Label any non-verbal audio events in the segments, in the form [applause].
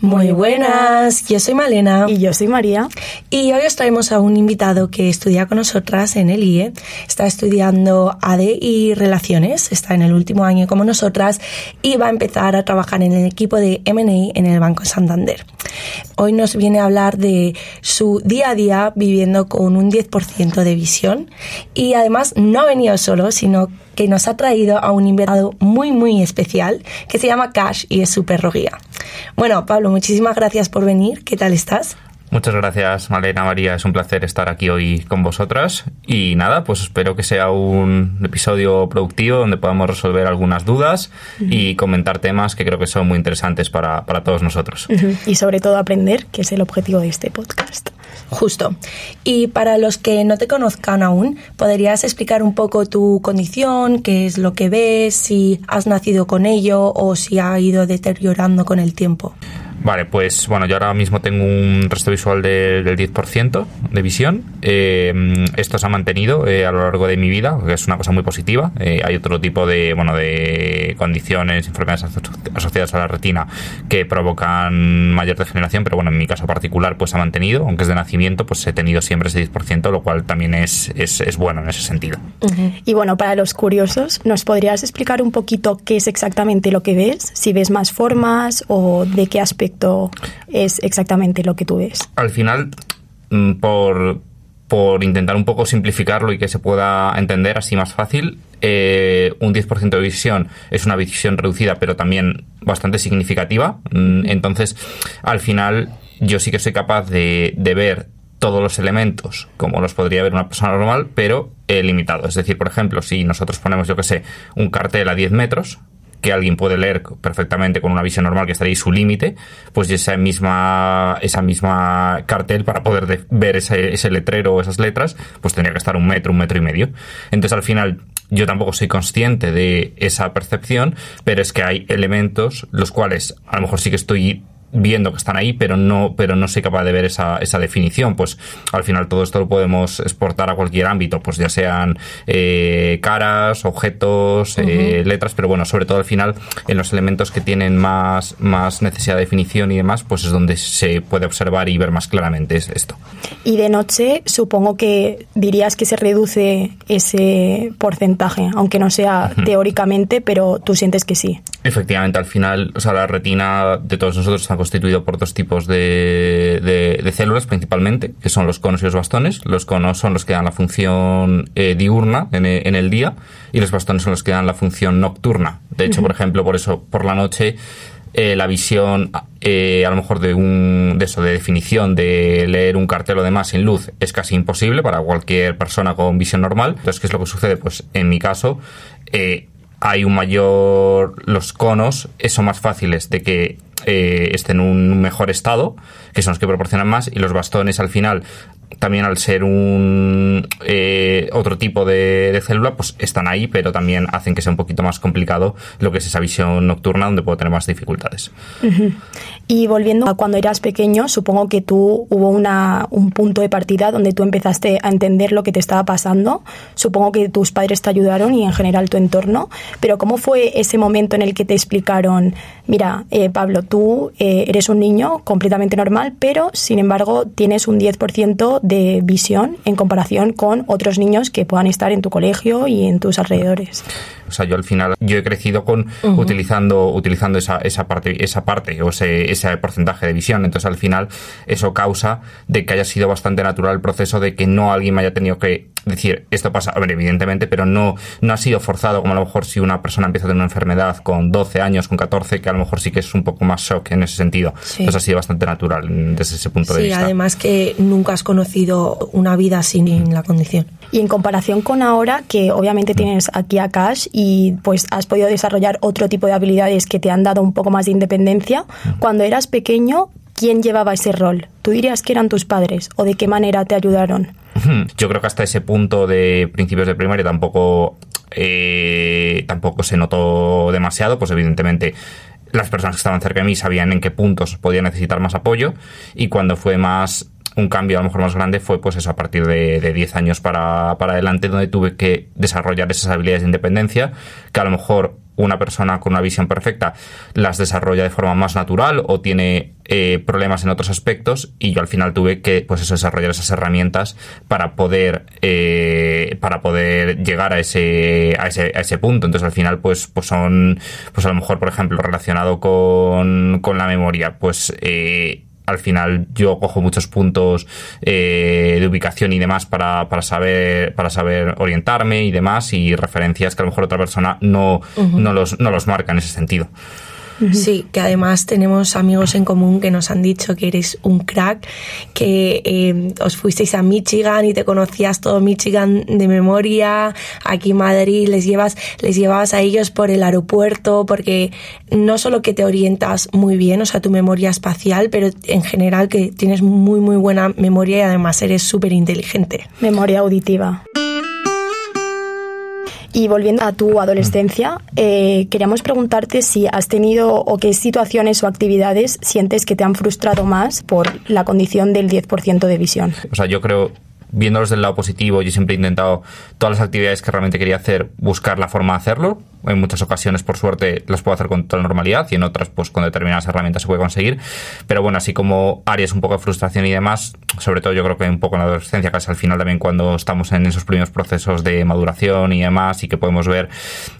Muy buenas, yo soy Malena. Y yo soy María. Y hoy os traemos a un invitado que estudia con nosotras en el IE. Está estudiando AD y Relaciones, está en el último año como nosotras y va a empezar a trabajar en el equipo de M&A en el Banco Santander. Hoy nos viene a hablar de su día a día viviendo con un 10% de visión y además no ha venido solo, sino que nos ha traído a un invitado muy muy especial que se llama Cash y es su perro. Bueno, Pablo, muchísimas gracias por venir. ¿Qué tal estás? Muchas gracias, Malena María. Es un placer estar aquí hoy con vosotras. Y nada, pues espero que sea un episodio productivo donde podamos resolver algunas dudas y comentar temas que creo que son muy interesantes para, para todos nosotros. Y sobre todo aprender, que es el objetivo de este podcast. Justo. Y para los que no te conozcan aún, ¿podrías explicar un poco tu condición, qué es lo que ves, si has nacido con ello o si ha ido deteriorando con el tiempo? Vale, pues bueno, yo ahora mismo tengo un resto visual del 10% de visión. Eh, esto se ha mantenido eh, a lo largo de mi vida, que es una cosa muy positiva. Eh, hay otro tipo de, bueno, de condiciones, enfermedades asociadas a la retina que provocan mayor degeneración, pero bueno, en mi caso particular pues se ha mantenido, aunque es de nacimiento, pues he tenido siempre ese 10%, lo cual también es, es, es bueno en ese sentido. Y bueno, para los curiosos, ¿nos podrías explicar un poquito qué es exactamente lo que ves? Si ves más formas o de qué aspecto es exactamente lo que tú ves? Al final, mm, por, por intentar un poco simplificarlo y que se pueda entender así más fácil, eh, un 10% de visión es una visión reducida, pero también bastante significativa. Mm, entonces, al final, yo sí que soy capaz de, de ver todos los elementos como los podría ver una persona normal, pero limitado. Es decir, por ejemplo, si nosotros ponemos, yo que sé, un cartel a 10 metros, que alguien puede leer perfectamente con una visión normal que estaría ahí su límite, pues esa misma, esa misma cartel para poder ver ese, ese letrero o esas letras, pues tendría que estar un metro, un metro y medio. Entonces al final yo tampoco soy consciente de esa percepción, pero es que hay elementos los cuales a lo mejor sí que estoy viendo que están ahí, pero no, pero no soy capaz de ver esa, esa definición. Pues al final todo esto lo podemos exportar a cualquier ámbito, pues ya sean eh, caras, objetos, eh, letras, pero bueno, sobre todo al final en los elementos que tienen más, más necesidad de definición y demás, pues es donde se puede observar y ver más claramente esto. Y de noche supongo que dirías que se reduce ese porcentaje, aunque no sea teóricamente, pero tú sientes que sí. Efectivamente, al final, o sea, la retina de todos nosotros está constituido por dos tipos de, de, células principalmente, que son los conos y los bastones. Los conos son los que dan la función eh, diurna en, en, el día y los bastones son los que dan la función nocturna. De hecho, por ejemplo, por eso por la noche eh, la visión eh, a lo mejor de un de eso de definición de leer un cartel o demás sin luz es casi imposible para cualquier persona con visión normal entonces qué es lo que sucede pues en mi caso eh, hay un mayor los conos son más fáciles de que eh, estén en un mejor estado, que son los que proporcionan más, y los bastones al final también al ser un eh, otro tipo de, célula, pues están ahí, pero también hacen que sea un poquito más complicado lo que es esa visión nocturna donde puedo tener más dificultades. Y volviendo a cuando eras pequeño, supongo que tú hubo una, un punto de partida donde tú empezaste a entender lo que te estaba pasando. Supongo que tus padres te ayudaron y en general tu entorno, pero ¿cómo fue ese momento en el que te explicaron, mira, eh, Pablo, tú eh, eres un niño completamente normal, pero sin embargo tienes un 10% de visión en comparación con otros niños que puedan estar en tu colegio y en tus alrededores. O sea, yo al final, yo he crecido con utilizando, utilizando esa, esa parte, esa parte, o ese, ese porcentaje de visión. Entonces, al final, eso causa de que haya sido bastante natural el proceso de que no alguien me haya tenido que decir, esto pasa, a ver, evidentemente, pero no, no ha sido forzado, como a lo mejor si una persona empieza a tener una enfermedad con 12 años, con 14, que a lo mejor sí que es un poco más shock en ese sentido. Entonces ha sido bastante natural desde ese punto de vista. Sí, además que nunca has conocido una vida sin la condición. Y en comparación con ahora, que obviamente tienes aquí a Cash y pues has podido desarrollar otro tipo de habilidades que te han dado un poco más de independencia, cuando eras pequeño, ¿quién llevaba ese rol? ¿Tú dirías que eran tus padres o de qué manera te ayudaron? [laughs] Yo creo que hasta ese punto de principios de primaria tampoco, eh, tampoco se notó demasiado, pues evidentemente las personas que estaban cerca de mí sabían en qué puntos podía necesitar más apoyo y cuando fue más un cambio a lo mejor más grande fue pues eso a partir de, de 10 años para, para adelante donde tuve que desarrollar esas habilidades de independencia que a lo mejor una persona con una visión perfecta las desarrolla de forma más natural o tiene eh, problemas en otros aspectos y yo al final tuve que pues desarrollar esas herramientas para poder eh, para poder llegar a ese, a ese a ese punto. Entonces al final pues pues son pues a lo mejor por ejemplo relacionado con, con la memoria pues eh, al final yo cojo muchos puntos eh, de ubicación y demás para, para saber para saber orientarme y demás y referencias que a lo mejor otra persona no, no, los, no los marca en ese sentido. Sí, que además tenemos amigos en común que nos han dicho que eres un crack, que eh, os fuisteis a Michigan y te conocías todo Michigan de memoria, aquí en Madrid les llevas, les llevabas a ellos por el aeropuerto, porque no solo que te orientas muy bien, o sea, tu memoria espacial, pero en general que tienes muy, muy buena memoria y además eres súper inteligente. Memoria auditiva. Y volviendo a tu adolescencia, eh, queríamos preguntarte si has tenido o qué situaciones o actividades sientes que te han frustrado más por la condición del 10% de visión. O sea, yo creo, viéndolos del lado positivo, yo siempre he intentado todas las actividades que realmente quería hacer, buscar la forma de hacerlo. En muchas ocasiones, por suerte, las puedo hacer con total normalidad y en otras, pues con determinadas herramientas se puede conseguir. Pero bueno, así como áreas un poco de frustración y demás, sobre todo yo creo que un poco en la adolescencia, casi al final también cuando estamos en esos primeros procesos de maduración y demás y que podemos ver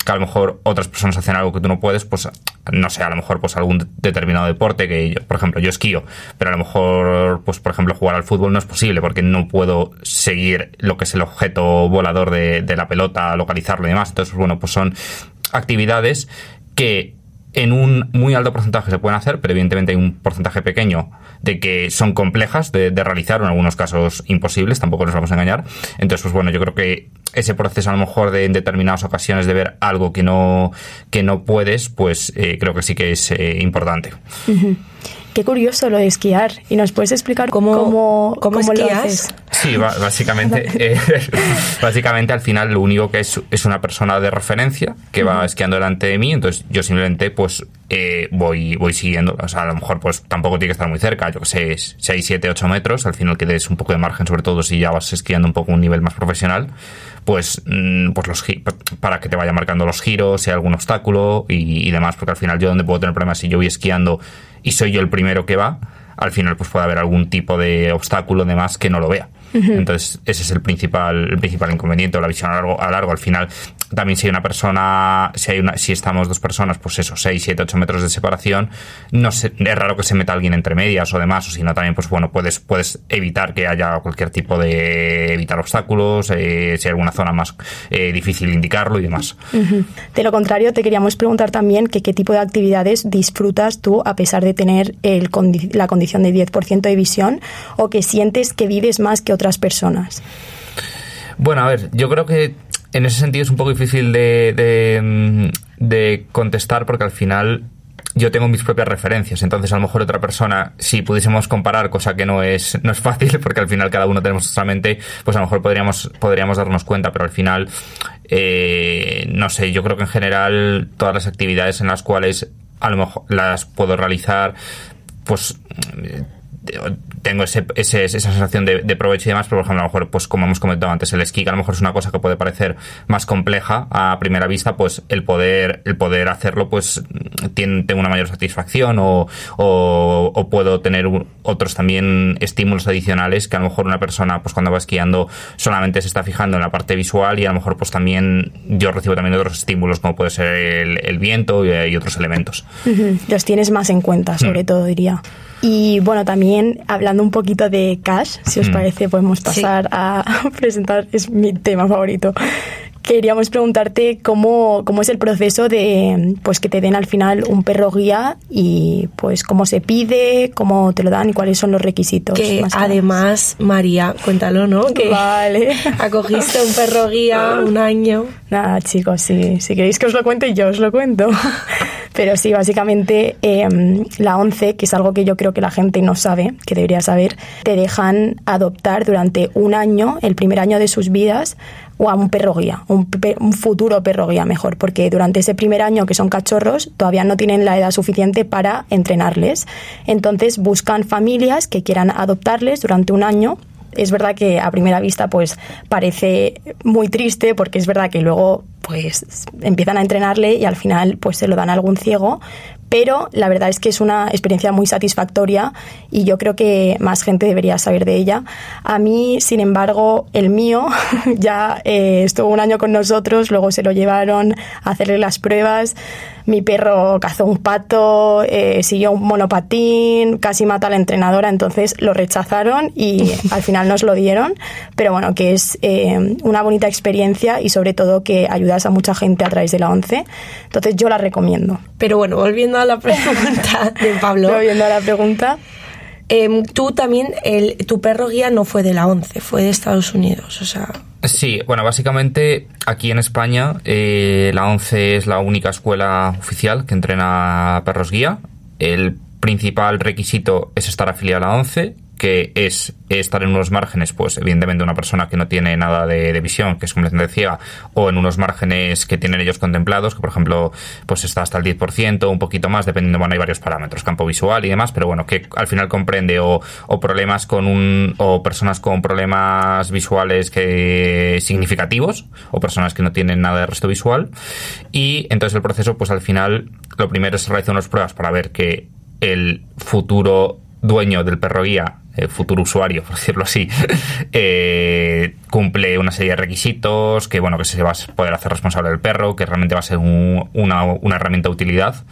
que a lo mejor otras personas hacen algo que tú no puedes, pues no sé, a lo mejor pues algún determinado deporte que yo, por ejemplo, yo esquío, pero a lo mejor pues por ejemplo jugar al fútbol no es posible porque no puedo seguir lo que es el objeto volador de, de la pelota, localizarlo y demás. Entonces, bueno, pues son actividades que en un muy alto porcentaje se pueden hacer, pero evidentemente hay un porcentaje pequeño de que son complejas de, de, realizar, o en algunos casos imposibles, tampoco nos vamos a engañar. Entonces, pues bueno, yo creo que ese proceso a lo mejor de en determinadas ocasiones de ver algo que no, que no puedes, pues eh, creo que sí que es eh, importante. Qué curioso lo de esquiar. ¿Y nos puedes explicar cómo, cómo, cómo, cómo lo haces? Sí, básicamente, [laughs] eh, [laughs] básicamente al final lo único que es es una persona de referencia que va esquiando delante de mí, entonces yo simplemente pues eh, voy, voy siguiendo. O sea, a lo mejor pues tampoco tiene que estar muy cerca, yo que sé, 6, 7, 8 metros, al final que des un poco de margen, sobre todo si ya vas esquiando un poco un nivel más profesional, pues, pues los para que te vaya marcando los giros, si hay algún obstáculo y, y demás, porque al final yo donde puedo tener problemas si yo voy esquiando y soy yo el primero que va, al final pues puede haber algún tipo de obstáculo demás que no lo vea. Entonces, ese es el principal, el principal inconveniente o la visión a largo, a largo. Al final, también si hay una persona, si hay una, si estamos dos personas, pues eso, 6, 7, 8 metros de separación, no se, es raro que se meta alguien entre medias o demás, o si no también, pues bueno, puedes, puedes evitar que haya cualquier tipo de evitar obstáculos, eh, si hay alguna zona más eh, difícil indicarlo y demás. Uh -huh. De lo contrario, te queríamos preguntar también que qué tipo de actividades disfrutas tú a pesar de tener el, la condición de 10% de visión o que sientes que vives más que otras personas. Bueno, a ver, yo creo que en ese sentido es un poco difícil de, de, de, contestar porque al final yo tengo mis propias referencias, entonces a lo mejor otra persona, si pudiésemos comparar, cosa que no es, no es fácil [laughs] porque al final cada uno tenemos nuestra mente, pues a lo mejor podríamos, podríamos darnos cuenta, pero al final, eh, no sé, yo creo que en general todas las actividades en las cuales a lo mejor las puedo realizar, pues tengo ese, ese, esa sensación de, de, provecho y demás, pero por ejemplo, a lo mejor, pues como hemos comentado antes, el esquí, que a lo mejor es una cosa que puede parecer más compleja a primera vista, pues el poder, el poder hacerlo, pues tiene, tengo una mayor satisfacción o, o, o puedo tener otros también estímulos adicionales que a lo mejor una persona, pues cuando va esquiando, solamente se está fijando en la parte visual y a lo mejor, pues también yo recibo también otros estímulos, como puede ser el, el viento y, y, otros elementos. Los tienes más en cuenta, sobre -huh. todo, diría. Y bueno, también hablando un poquito de cash, si os mm. parece, podemos pasar sí. a [laughs] presentar, es mi tema favorito. Queríamos preguntarte cómo, cómo es el proceso de pues que te den al final un perro guía y pues cómo se pide, cómo te lo dan y cuáles son los requisitos. Que además, María, cuéntalo, ¿no? Que vale. [laughs] acogiste un perro guía un año. Nada, chicos, si, si queréis que os lo cuente, yo os lo cuento. [laughs] Pero sí, básicamente em, la 11, que es algo que yo creo que la gente no sabe, que debería saber, te dejan adoptar durante un año, el primer año de sus vidas, o a un perro guía, un, un, futuro perro guía mejor, porque durante ese primer año que son cachorros todavía no tienen la edad suficiente para entrenarles. Entonces buscan familias que quieran adoptarles durante un año es verdad que a primera vista pues parece muy triste porque es verdad que luego pues empiezan a entrenarle y al final pues se lo dan a algún ciego, pero la verdad es que es una experiencia muy satisfactoria y yo creo que más gente debería saber de ella. A mí, sin embargo, el mío [laughs] ya eh, estuvo un año con nosotros, luego se lo llevaron a hacerle las pruebas. Mi perro cazó un pato, eh, siguió un monopatín, casi mata a la entrenadora, entonces lo rechazaron y [laughs] al final nos lo dieron. Pero bueno, que es eh, una bonita experiencia y sobre todo que ayudas a mucha gente a través de la ONCE. Entonces yo la recomiendo. Pero bueno, volviendo a la pregunta de Pablo. [laughs] volviendo a la pregunta. Eh, tú también, tu perro guía no fue de la ONCE, fue de Estados Unidos, o sea... Sí, bueno, básicamente aquí en España eh, la ONCE es la única escuela oficial que entrena perros guía. El principal requisito es estar afiliado a la ONCE que es estar en unos márgenes, pues evidentemente una persona que no tiene nada de, visión, que es completamente ciega, o en unos márgenes que tienen ellos contemplados, que por ejemplo, pues está hasta el 10%, un poquito más, dependiendo, bueno, hay varios parámetros, campo visual y demás, pero bueno, que al final comprende o, problemas con un, o personas con problemas visuales que significativos, o personas que no tienen nada de resto visual, y entonces el proceso, pues al final, lo primero es realizar unas pruebas para ver que el futuro dueño del perro guía futuro usuario, [laughs] por decirlo así, [laughs] eh, cumple una serie de requisitos, que bueno, que se va a poder hacer responsable del perro, que realmente va a ser una, una herramienta de utilidad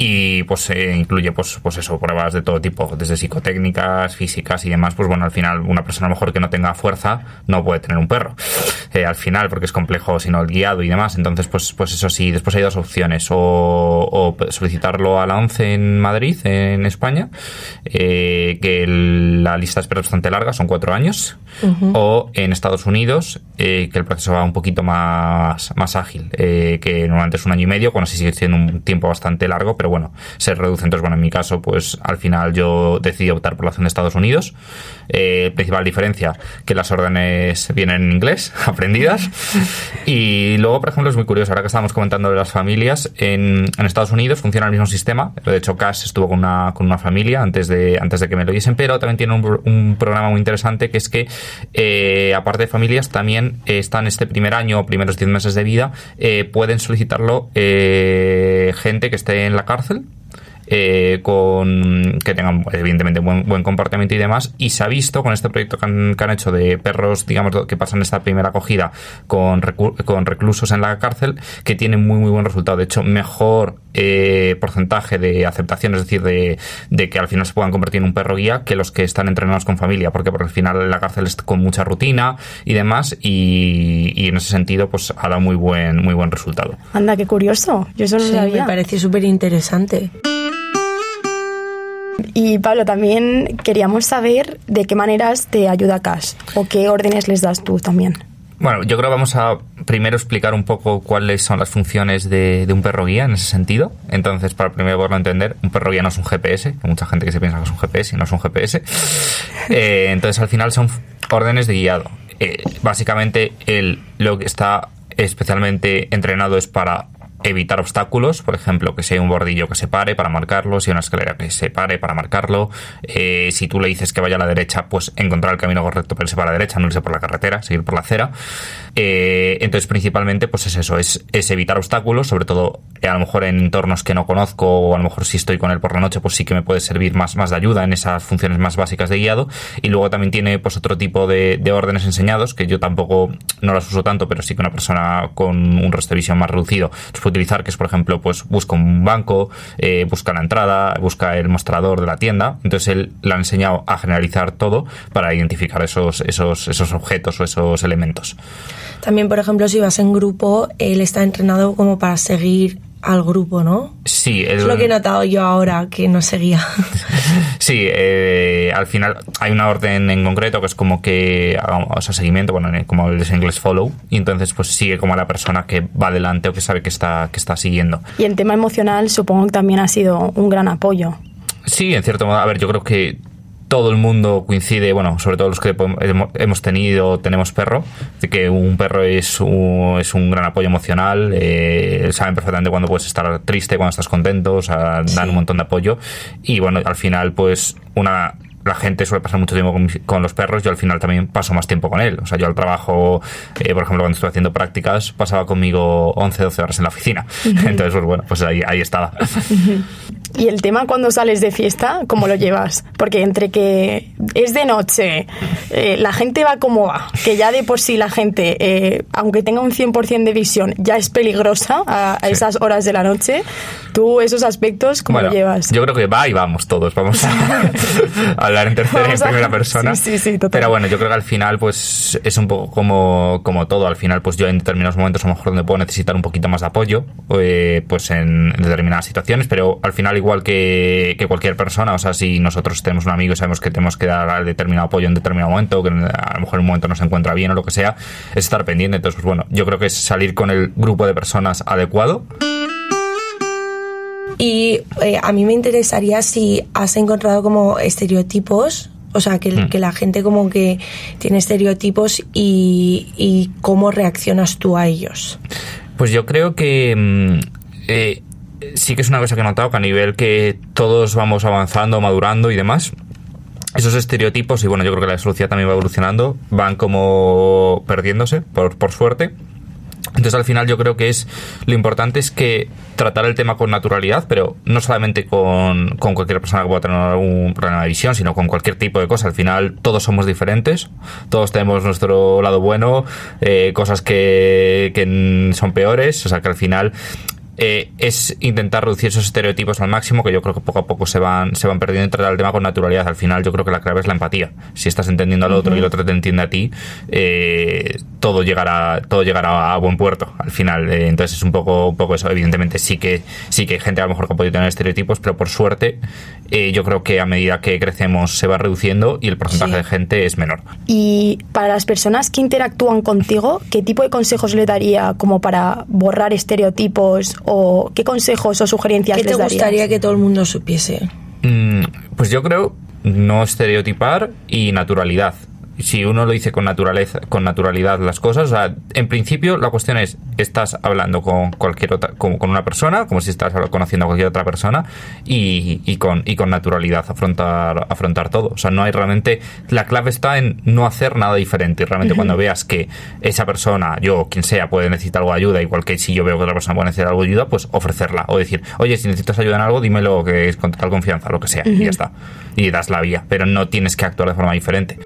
y pues eh, incluye pues pues eso pruebas de todo tipo desde psicotécnicas físicas y demás pues bueno al final una persona mejor que no tenga fuerza no puede tener un perro eh, al final porque es complejo sino el guiado y demás. Entonces pues pues eso sí después hay dos opciones o, solicitarlo a la ONCE en Madrid en España eh, que la lista de espera es bastante larga son cuatro años o en Estados Unidos que el proceso va un poquito más más ágil que normalmente es un año y medio cuando sí sigue siendo un tiempo bastante largo pero bueno, se reduce. Entonces, bueno, en mi caso, pues al final yo decidí optar por la opción de Estados Unidos. Eh, principal diferencia, que las órdenes vienen en inglés, [laughs] aprendidas. Y luego, por ejemplo, es muy curioso, ahora que estábamos comentando de las familias, en, Estados Unidos funciona el mismo sistema. De hecho, Cash estuvo con una, con una familia antes de, antes de que me lo diesen, pero también tiene un, programa muy interesante que es que, eh, aparte de familias, también están este primer año o primeros 10 meses de vida, eh, pueden solicitarlo gente que esté en la cárcel eh, con que tengan evidentemente buen, buen comportamiento y demás. Y se ha visto con este proyecto que han, hecho de perros digamos que pasan esta primera acogida con, con reclusos en la cárcel que tienen muy muy buen resultado. De hecho mejor eh, porcentaje de aceptación es decir de, que al final se puedan convertir en un perro guía que los que están entrenados con familia porque por el final la cárcel es con mucha rutina y demás y, y en ese sentido pues ha dado muy buen muy buen resultado. Anda qué curioso. Yo eso no sabía me parece súper interesante y Pablo, también queríamos saber de qué maneras te ayuda Cash o qué órdenes les das tú también. Bueno, yo creo que vamos a primero explicar un poco cuáles son las funciones de, un perro guía en ese sentido. Entonces, para primero poderlo entender, un perro guía no es un GPS, hay mucha gente que se piensa que es un GPS y no es un GPS. [laughs] Eh, entonces, al final son órdenes de guiado. Eh, básicamente, el, lo que está especialmente entrenado es para evitar obstáculos, por ejemplo, que hay un bordillo que se pare para marcarlo, si hay una escalera que se pare para marcarlo, eh, si tú le dices que vaya a la derecha, pues encontrar el camino correcto para irse para la derecha, no irse por la carretera, seguir por la acera. Eh, entonces, principalmente, pues es eso, es, es, evitar obstáculos, sobre todo a lo mejor en entornos que no conozco o a lo mejor si estoy con él por la noche, pues sí que me puede servir más, más de ayuda en esas funciones más básicas de guiado. Y luego también tiene pues otro tipo de, de órdenes enseñados, que yo tampoco no las uso tanto, pero sí que una persona con un resto de visión más reducido utilizar, que es por ejemplo, pues busca un banco, eh, busca la entrada, busca el mostrador de la tienda. Entonces él le ha enseñado a generalizar todo para identificar esos, esos, esos objetos o esos elementos. También, por ejemplo, si vas en grupo, él está entrenado como para seguir al grupo, ¿no? Sí, es lo que he notado yo ahora, que no seguía. [laughs] sí, eh, al final hay una orden en concreto que es como que, o sea, seguimiento, bueno, como el inglés follow, y entonces pues sigue como a la persona que va adelante o que sabe que está, que está siguiendo. Y el tema emocional supongo que también ha sido un gran apoyo. Sí, en cierto modo. A ver, yo creo que todo el mundo coincide, bueno, sobre todo los que hemos tenido, tenemos perro, de que un perro es un, es un gran apoyo emocional, eh, saben perfectamente cuándo puedes estar triste, cuando estás contento, o sea, dan un montón de apoyo y bueno, al final pues una la gente suele pasar mucho tiempo con, los perros, yo al final también paso más tiempo con él. O sea, yo al trabajo, eh, por ejemplo, cuando estuve haciendo prácticas, pasaba conmigo 11, 12 horas en la oficina. [laughs] Entonces, pues bueno, pues ahí, ahí estaba. [laughs] Y el tema cuando sales de fiesta, ¿cómo lo llevas? Porque entre que es de noche, eh, la gente va como va, que ya de por sí la gente, eh, aunque tenga un 100% de visión, ya es peligrosa a, esas horas de la noche, tú esos aspectos, ¿cómo lo llevas? Yo creo que va y vamos todos, vamos a [laughs] hablar en tercera y en primera persona. Sí, sí, sí, Pero bueno, yo creo que al final pues es un poco como, como todo, al final pues yo en determinados momentos a lo mejor donde puedo necesitar un poquito más de apoyo, eh, pues en determinadas situaciones, pero al final igual que, cualquier persona. O sea, si nosotros tenemos un amigo y sabemos que tenemos que dar determinado apoyo en determinado momento, que a lo mejor en un momento no se encuentra bien o lo que sea, es estar pendiente. Entonces, pues bueno, yo creo que es salir con el grupo de personas adecuado. Y eh, a mí me interesaría si has encontrado como estereotipos o sea, que, hmm. que, la gente como que tiene estereotipos y, y, cómo reaccionas tú a ellos. Pues yo creo que mm, eh, sí que es una cosa que he notado que a nivel que todos vamos avanzando, madurando y demás, esos estereotipos, y bueno, yo creo que la sociedad también va evolucionando, van como perdiéndose, por, por suerte. Entonces al final yo creo que es lo importante es que tratar el tema con naturalidad, pero no solamente con, con, cualquier persona que pueda tener algún problema de visión, sino con cualquier tipo de cosa. Al final todos somos diferentes, todos tenemos nuestro lado bueno, eh, cosas que, que son peores, o sea que al final eh, es intentar reducir esos estereotipos al máximo, que yo creo que poco a poco se van, se van perdiendo y tratar el tema con naturalidad. Al final yo creo que la clave es la empatía. Si estás entendiendo al otro y el otro te entiende a ti, eh, todo llegará, todo llegará a buen puerto al final. Eh, entonces es un poco, un poco eso. Evidentemente sí que, sí que hay gente a lo mejor que puede tener estereotipos, pero por suerte yo creo que a medida que crecemos se va reduciendo y el porcentaje de gente es menor. Y para las personas que interactúan contigo, ¿qué tipo de consejos le daría como para borrar estereotipos o qué consejos o sugerencias ¿Qué te gustaría que todo el mundo supiese? Mm, pues yo creo no estereotipar y naturalidad si uno lo dice con naturaleza, con naturalidad las cosas, o sea, en principio la cuestión es, estás hablando con cualquier otra, con, con una persona, como si estás conociendo a cualquier otra persona, y, y, con, y con naturalidad afrontar, afrontar todo. O sea, no hay realmente, la clave está en no hacer nada diferente. Y realmente cuando veas que esa persona, yo, quien sea, puede necesitar algo de ayuda, igual que si yo veo que otra persona puede necesitar algo de ayuda, pues ofrecerla. O decir, oye, si necesitas ayuda en algo, dímelo que es con total confianza, lo que sea, y ya está. Y das la vía. Pero no tienes que actuar de forma diferente.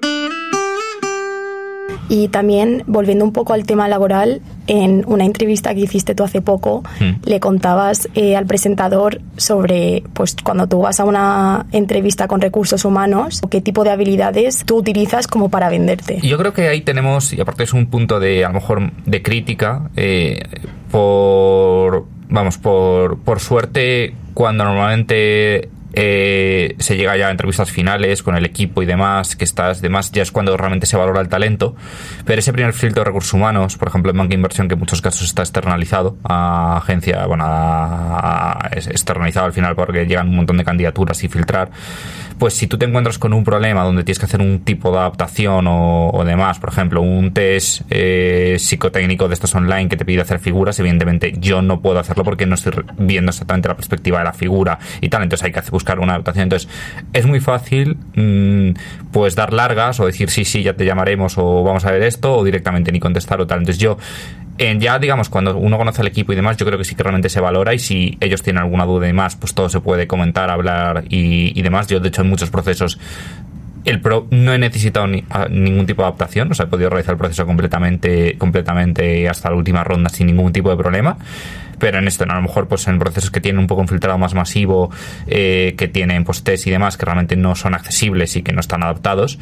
Y también, volviendo un poco al tema laboral, en una entrevista que hiciste tú hace poco, hmm. le contabas eh, al presentador sobre, pues, cuando tú vas a una entrevista con recursos humanos, qué tipo de habilidades tú utilizas como para venderte. Yo creo que ahí tenemos, y aparte es un punto de, a lo mejor, de crítica, eh, por, vamos, por, por suerte, cuando normalmente eh, se llega ya a entrevistas finales con el equipo y demás, que estás, demás, ya es cuando realmente se valora el talento. Pero ese primer filtro de recursos humanos, por ejemplo, en banca inversión, que en muchos casos está externalizado a agencia, bueno, a, externalizado al final porque llegan un montón de candidaturas y filtrar, pues si tú te encuentras con un problema donde tienes que hacer un tipo de adaptación o, demás, por ejemplo, un test eh, psicotécnico de estos online que te pide hacer figuras, evidentemente yo no puedo hacerlo porque no estoy viendo exactamente la perspectiva de la figura y tal, entonces hay que buscar una adaptación. Entonces es muy fácil mm, pues dar largas o decir sí, sí, ya te llamaremos o vamos a ver esto o directamente ni contestar o tal. Entonces yo en ya digamos cuando uno conoce al equipo y demás yo creo que sí que realmente se valora y si ellos tienen alguna duda y demás pues todo se puede comentar hablar y, y demás yo de hecho en muchos procesos el pro no he necesitado ni, ningún tipo de adaptación, o sea, he podido realizar el proceso completamente, completamente hasta la última ronda sin ningún tipo de problema. Pero en esto, a lo mejor, pues en procesos que tienen un poco un filtrado más masivo, eh, que tienen pues test y demás, que realmente no son accesibles y que no están adaptados,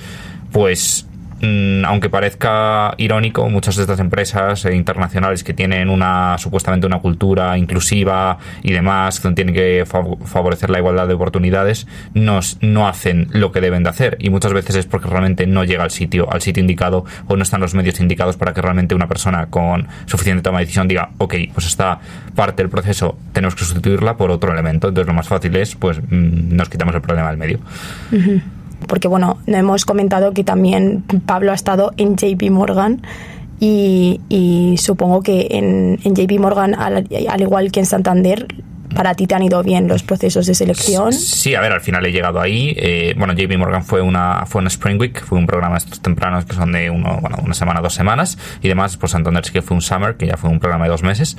pues aunque parezca irónico, muchas de estas empresas eh, internacionales que tienen una supuestamente una cultura inclusiva y demás, que tienen que favorecer la igualdad de oportunidades, no, no hacen lo que deben de hacer y muchas veces es porque realmente no llega al sitio, al sitio indicado o no están los medios indicados para que realmente una persona con suficiente toma de decisión diga, ok, pues esta parte del proceso tenemos que sustituirla por otro elemento. Entonces lo más fácil es, pues mm, nos quitamos el problema del medio. Porque bueno, hemos comentado que también Pablo ha estado en JP Morgan. Y, supongo que en, JP Morgan, al, igual que en Santander, para ti te han ido bien los procesos de selección. Sí, a ver, al final he llegado ahí. Eh, bueno, JP Morgan fue una fue un Spring Week, fue un programa estos tempranos que son de uno, bueno, una semana, dos semanas, y demás, pues Santander sí que fue un Summer, que ya fue un programa de dos meses,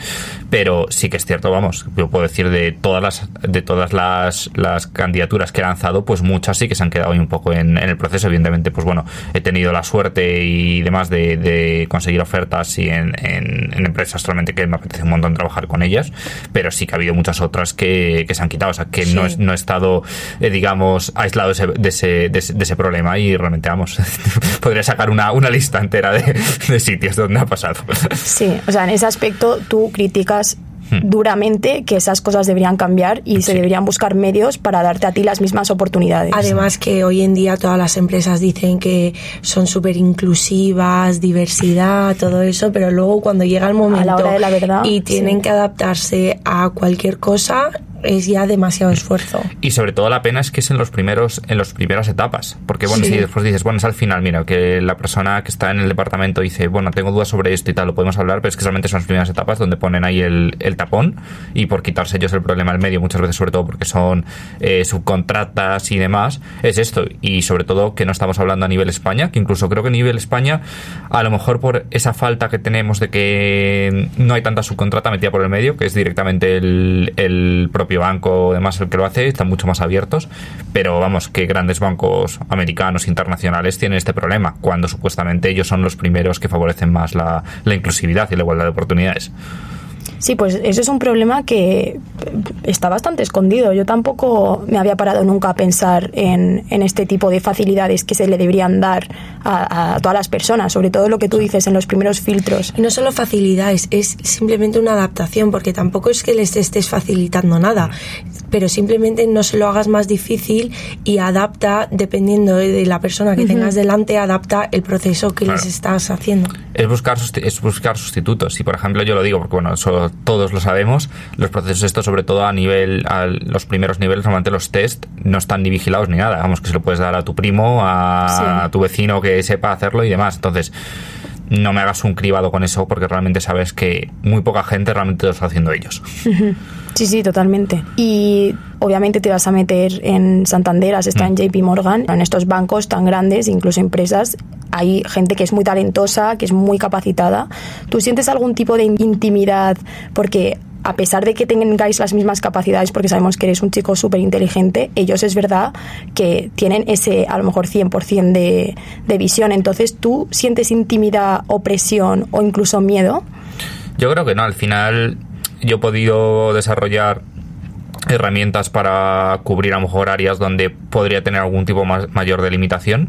pero sí que es cierto, vamos, yo puedo decir de todas las de todas las, las candidaturas que he lanzado, pues muchas sí que se han quedado ahí un poco en, el proceso. Evidentemente, pues bueno, he tenido la suerte y demás de, conseguir ofertas y en, en, empresas realmente que me apetece un montón trabajar con ellas, pero sí que ha habido muchas otras que, se han quitado. O sea, que no, es, no he estado, eh, digamos, aislado de ese, de ese, problema y realmente, vamos, [laughs] podría sacar una, una lista entera de, de sitios donde ha pasado. Sí, o sea, en ese aspecto tú criticas. Duramente que esas cosas deberían cambiar y se deberían buscar medios para darte a ti las mismas oportunidades. Además que hoy en día todas las empresas dicen que son súper inclusivas, diversidad, todo eso, pero luego cuando llega el momento la hora de la verdad, y tienen que adaptarse a cualquier cosa, es ya demasiado esfuerzo. Y sobre todo la pena es que es en los primeros, en las primeras etapas. Porque bueno, si después dices, bueno, es al final, mira, que la persona que está en el departamento dice, bueno, tengo dudas sobre esto y tal, lo podemos hablar, pero es que realmente son las primeras etapas donde ponen ahí el, el tapón y por quitarse ellos el problema al medio, muchas veces sobre todo porque son eh, subcontratas y demás, es esto. Y sobre todo que no estamos hablando a nivel España, que incluso creo que a nivel España, a lo mejor por esa falta que tenemos de que no hay tanta subcontrata metida por el medio, que es directamente el, el propio banco, además el que lo hace, están mucho más abiertos, pero vamos, que grandes bancos americanos, internacionales tienen este problema, cuando supuestamente ellos son los primeros que favorecen más la inclusividad y la igualdad de oportunidades. Sí, pues eso es un problema que está bastante escondido. Yo tampoco me había parado nunca a pensar en, en este tipo de facilidades que se le deberían dar a, todas las personas, sobre todo lo que tú dices en los primeros filtros. Y no solo facilidades, es simplemente una adaptación, porque tampoco es que les estés facilitando nada, pero simplemente no se lo hagas más difícil y adapta, dependiendo de la persona que tengas delante, adapta el proceso que les estás haciendo. Es buscar, es buscar sustitutos. Si, por ejemplo, yo lo digo, porque bueno, eso todos lo sabemos, los procesos estos, sobre todo a nivel, a los primeros niveles, normalmente los test no están ni vigilados ni nada. Vamos, que se lo puedes dar a tu primo, a, tu vecino que sepa hacerlo y demás. Entonces, no me hagas un cribado con eso porque realmente sabes que muy poca gente realmente lo está haciendo ellos. [laughs] Sí, sí, totalmente. Y obviamente te vas a meter en Santander, has estado en mm. JP Morgan, en estos bancos tan grandes, incluso empresas, hay gente que es muy talentosa, que es muy capacitada. ¿Tú sientes algún tipo de intimidad? Porque a pesar de que tengáis las mismas capacidades, porque sabemos que eres un chico súper inteligente, ellos es verdad que tienen ese, a lo mejor, 100% de, de visión. Entonces, ¿tú sientes intimidad, opresión o incluso miedo? Yo creo que no. Al final, yo he podido desarrollar herramientas para cubrir a lo mejor áreas donde podría tener algún tipo más, mayor de limitación.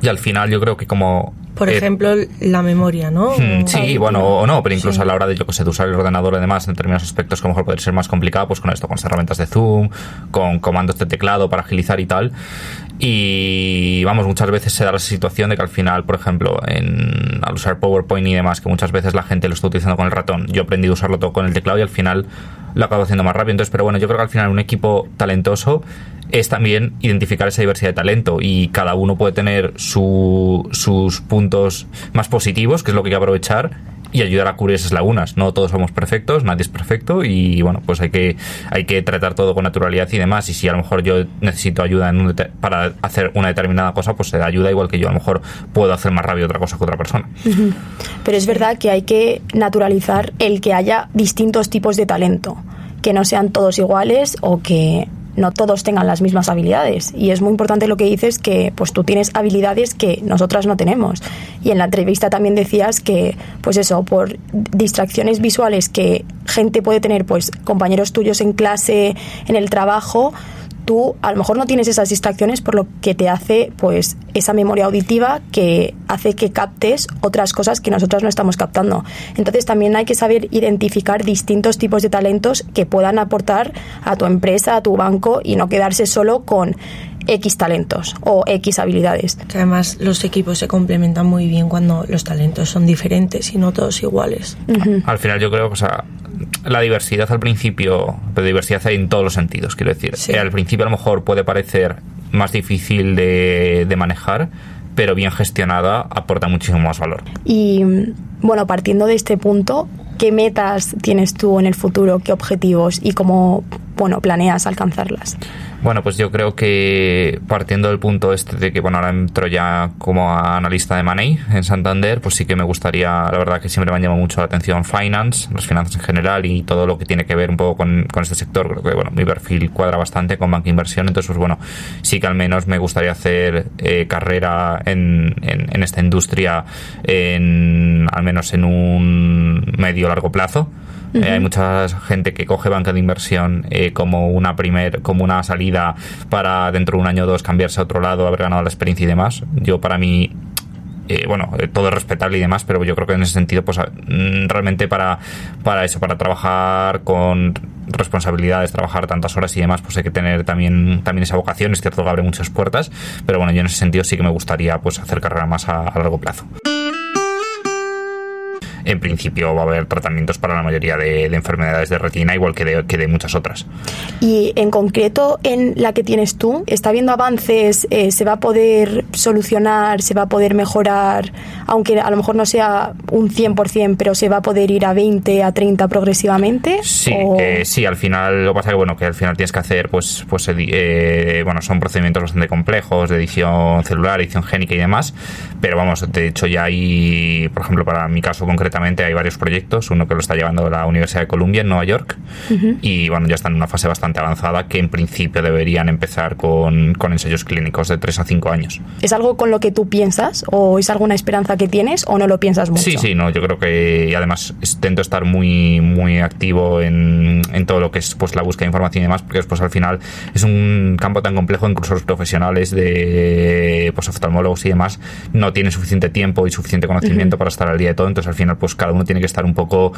Y al final yo creo que como por eh, ejemplo, la memoria, ¿no? Hmm, sí, bueno, o no, pero incluso a la hora de, yo que sé, de usar el ordenador y demás, en determinados aspectos que a lo mejor puede ser más complicado, pues con esto, con las herramientas de Zoom, con comandos de teclado para agilizar y tal. Y vamos, muchas veces se da la situación de que al final, por ejemplo, en, al usar PowerPoint y demás, que muchas veces la gente lo está utilizando con el ratón, yo aprendí a usarlo todo con el teclado y al final lo acabo haciendo más rápido. Entonces, pero bueno, yo creo que al final un equipo talentoso es también identificar esa diversidad de talento y cada uno puede tener su, sus puntos más positivos, que es lo que hay que aprovechar y ayudar a cubrir esas lagunas. No todos somos perfectos, nadie es perfecto y bueno, pues hay que, hay que tratar todo con naturalidad y demás. Y si a lo mejor yo necesito ayuda en para hacer una determinada cosa, pues se da ayuda igual que yo a lo mejor puedo hacer más rápido otra cosa que otra persona. Pero es verdad que hay que naturalizar el que haya distintos tipos de talento, que no sean todos iguales o que no todos tengan las mismas habilidades. Y es muy importante lo que dices, que pues tú tienes habilidades que nosotras no tenemos. Y en la entrevista también decías que, pues eso, por distracciones visuales que gente puede tener, pues compañeros tuyos en clase, en el trabajo, tú a lo mejor no tienes esas distracciones por lo que te hace pues esa memoria auditiva que hace que captes otras cosas que nosotras no estamos captando. Entonces también hay que saber identificar distintos tipos de talentos que puedan aportar a tu empresa, a tu banco y no quedarse solo con X talentos o X habilidades. Que además los equipos se complementan muy bien cuando los talentos son diferentes y no todos iguales. Al final yo creo que la diversidad al principio, pero diversidad hay en todos los sentidos, quiero decir. Al principio a lo mejor puede parecer más difícil de, de manejar, pero bien gestionada aporta muchísimo más valor. Y bueno, partiendo de este punto, ¿qué metas tienes tú en el futuro? ¿Qué objetivos? ¿Y cómo bueno, planeas alcanzarlas? Bueno, pues yo creo que partiendo del punto este de que, bueno, ahora entro ya como analista de Money en Santander, pues sí que me gustaría, la verdad que siempre me han llamado mucho la atención finance, las finanzas en general y todo lo que tiene que ver un poco con, este sector. Creo que, bueno, mi perfil cuadra bastante con banca inversión, entonces, pues bueno, sí que al menos me gustaría hacer eh, carrera en, en, esta industria, en, al menos en un medio largo plazo. Eh, hay mucha gente que coge banca de inversión eh, como una primer, como una salida para dentro de un año o dos cambiarse a otro lado, haber ganado la experiencia y demás. Yo para mí eh, bueno, todo es respetable y demás, pero yo creo que en ese sentido, pues mm, realmente para, para eso, para trabajar con responsabilidades, trabajar tantas horas y demás, pues hay que tener también, también esa vocación. Es cierto que abre muchas puertas, pero bueno, yo en ese sentido sí que me gustaría pues hacer carrera más a largo plazo en principio va a haber tratamientos para la mayoría de, enfermedades de retina, igual que de, que de, muchas otras. Y en concreto, en la que tienes tú, ¿está habiendo avances? Eh, ¿Se va a poder solucionar? ¿Se va a poder mejorar? Aunque a lo mejor no sea un 100%, pero se va a poder ir a 20, a 30 progresivamente? Sí, eh, sí, al final, lo que pasa que, bueno, que al final tienes que hacer, pues, pues eh, bueno, son procedimientos bastante complejos de edición celular, edición génica y demás, pero vamos, de hecho ya hay, por ejemplo, para mi caso hay varios proyectos, uno que lo está llevando la Universidad de Columbia en Nueva York. Y bueno, ya están en una fase bastante avanzada que en principio deberían empezar con, con ensayos clínicos de 3 a 5 años. ¿Es algo con lo que tú piensas o es alguna esperanza que tienes o no lo piensas mucho? Sí, sí, no, yo creo que y además intento estar muy, muy activo en, en todo lo que es pues la búsqueda de información y demás porque después al final es un campo tan complejo incluso los profesionales de pues oftalmólogos y demás. No tienen suficiente tiempo y suficiente conocimiento para estar al día de todo entonces al final pues pues cada uno tiene que estar un poco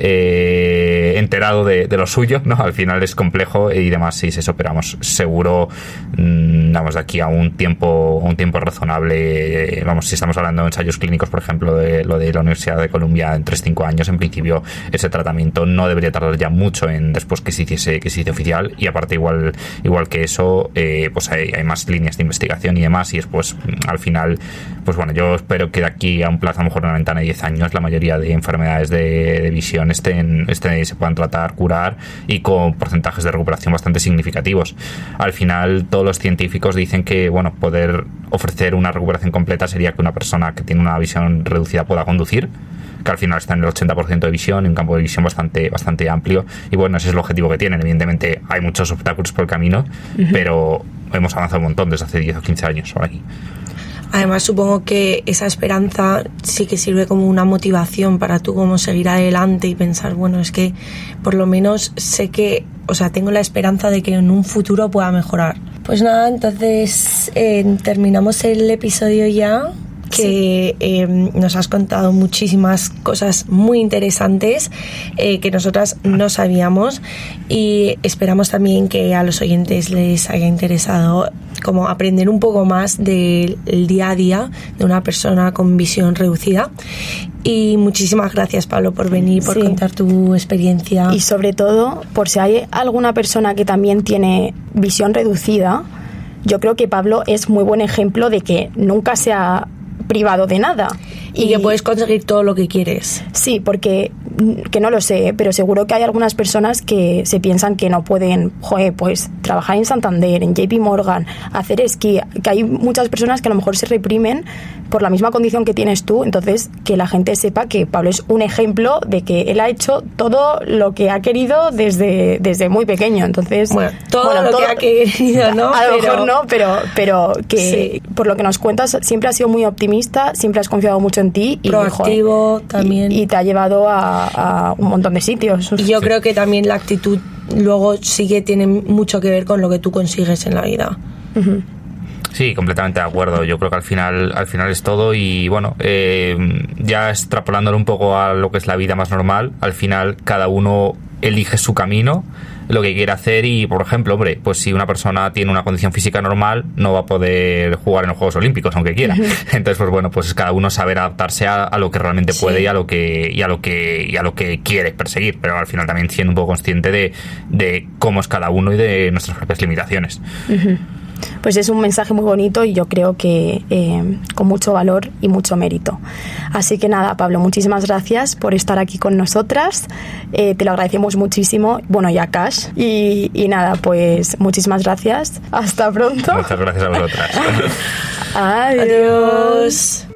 eh, enterado de, lo suyo, ¿no? Al final es complejo y demás, sí, eso, pero vamos, seguro, mm, vamos, de aquí a un tiempo, un tiempo razonable, eh, vamos, si estamos hablando de ensayos clínicos, por ejemplo, de lo de la Universidad de Columbia en 3-5 años, en principio ese tratamiento no debería tardar ya mucho en después que se hiciese, que se hiciese oficial y aparte igual, igual que eso, eh, pues hay, hay, más líneas de investigación y demás y después al final, pues bueno, yo espero que de aquí a un plazo, a lo mejor una ventana de 10 años, la mayoría de enfermedades de, visión estén, estén, se puedan tratar, curar y con porcentajes de recuperación bastante significativos. Al final, todos los científicos dicen que bueno, poder ofrecer una recuperación completa sería que una persona que tiene una visión reducida pueda conducir que al final está en el 80% de visión, en un campo de visión bastante, bastante amplio. Y bueno, ese es el objetivo que tienen. Evidentemente hay muchos obstáculos por el camino, pero hemos avanzado un montón desde hace 10 o 15 años por aquí. Además, supongo que esa esperanza sí que sirve como una motivación para tú como seguir adelante y pensar, bueno, es que por lo menos sé que, o sea, tengo la esperanza de que en un futuro pueda mejorar. Pues nada, entonces eh, terminamos el episodio ya que em, nos has contado muchísimas cosas muy interesantes eh, que nosotras no sabíamos y esperamos también que a los oyentes les haya interesado como aprender un poco más del día a día de una persona con visión reducida y muchísimas gracias Pablo por venir, por contar tu experiencia. Y sobre todo, por si hay alguna persona que también tiene visión reducida, yo creo que Pablo es muy buen ejemplo de que nunca se ha privado de nada. Y, que puedes conseguir todo lo que quieres. Sí, porque que no lo sé, pero seguro que hay algunas personas que se piensan que no pueden, joder, pues trabajar en Santander, en JP Morgan, hacer esquí, que hay muchas personas que a lo mejor se reprimen por la misma condición que tienes tú, entonces que la gente sepa que Pablo es un ejemplo de que él ha hecho todo lo que ha querido desde, desde muy pequeño, entonces... Bueno, todo lo que ha querido, ¿no? [laughs] A lo mejor no, pero, pero que por lo que nos cuentas siempre has sido muy optimista, siempre has confiado mucho en ti. Y, Proactivo también. Y, te ha llevado a, un montón de sitios. Y yo creo que también la actitud luego sí que tiene mucho que ver con lo que tú consigues en la vida. Sí, completamente de acuerdo. Yo creo que al final, al final es todo y bueno, eh, ya extrapolándolo un poco a lo que es la vida más normal, al final cada uno elige su camino, lo que quiere hacer y, por ejemplo, hombre, pues si una persona tiene una condición física normal, no va a poder jugar en los Juegos Olímpicos, aunque quiera. [laughs] Entonces, pues bueno, pues cada uno saber adaptarse a, lo que realmente puede y a lo que y a lo que y a lo que quiere perseguir, pero al final también siendo un poco consciente de, de cómo es cada uno y de nuestras propias limitaciones pues es un mensaje muy bonito y yo creo que eh, con mucho valor y mucho mérito. Así que nada, Pablo, muchísimas gracias por estar aquí con nosotras. Eh, te lo agradecemos muchísimo. Bueno, ya Cash. Y, y, nada, pues muchísimas gracias. Hasta pronto. Muchas gracias a vosotras. [laughs] Adiós.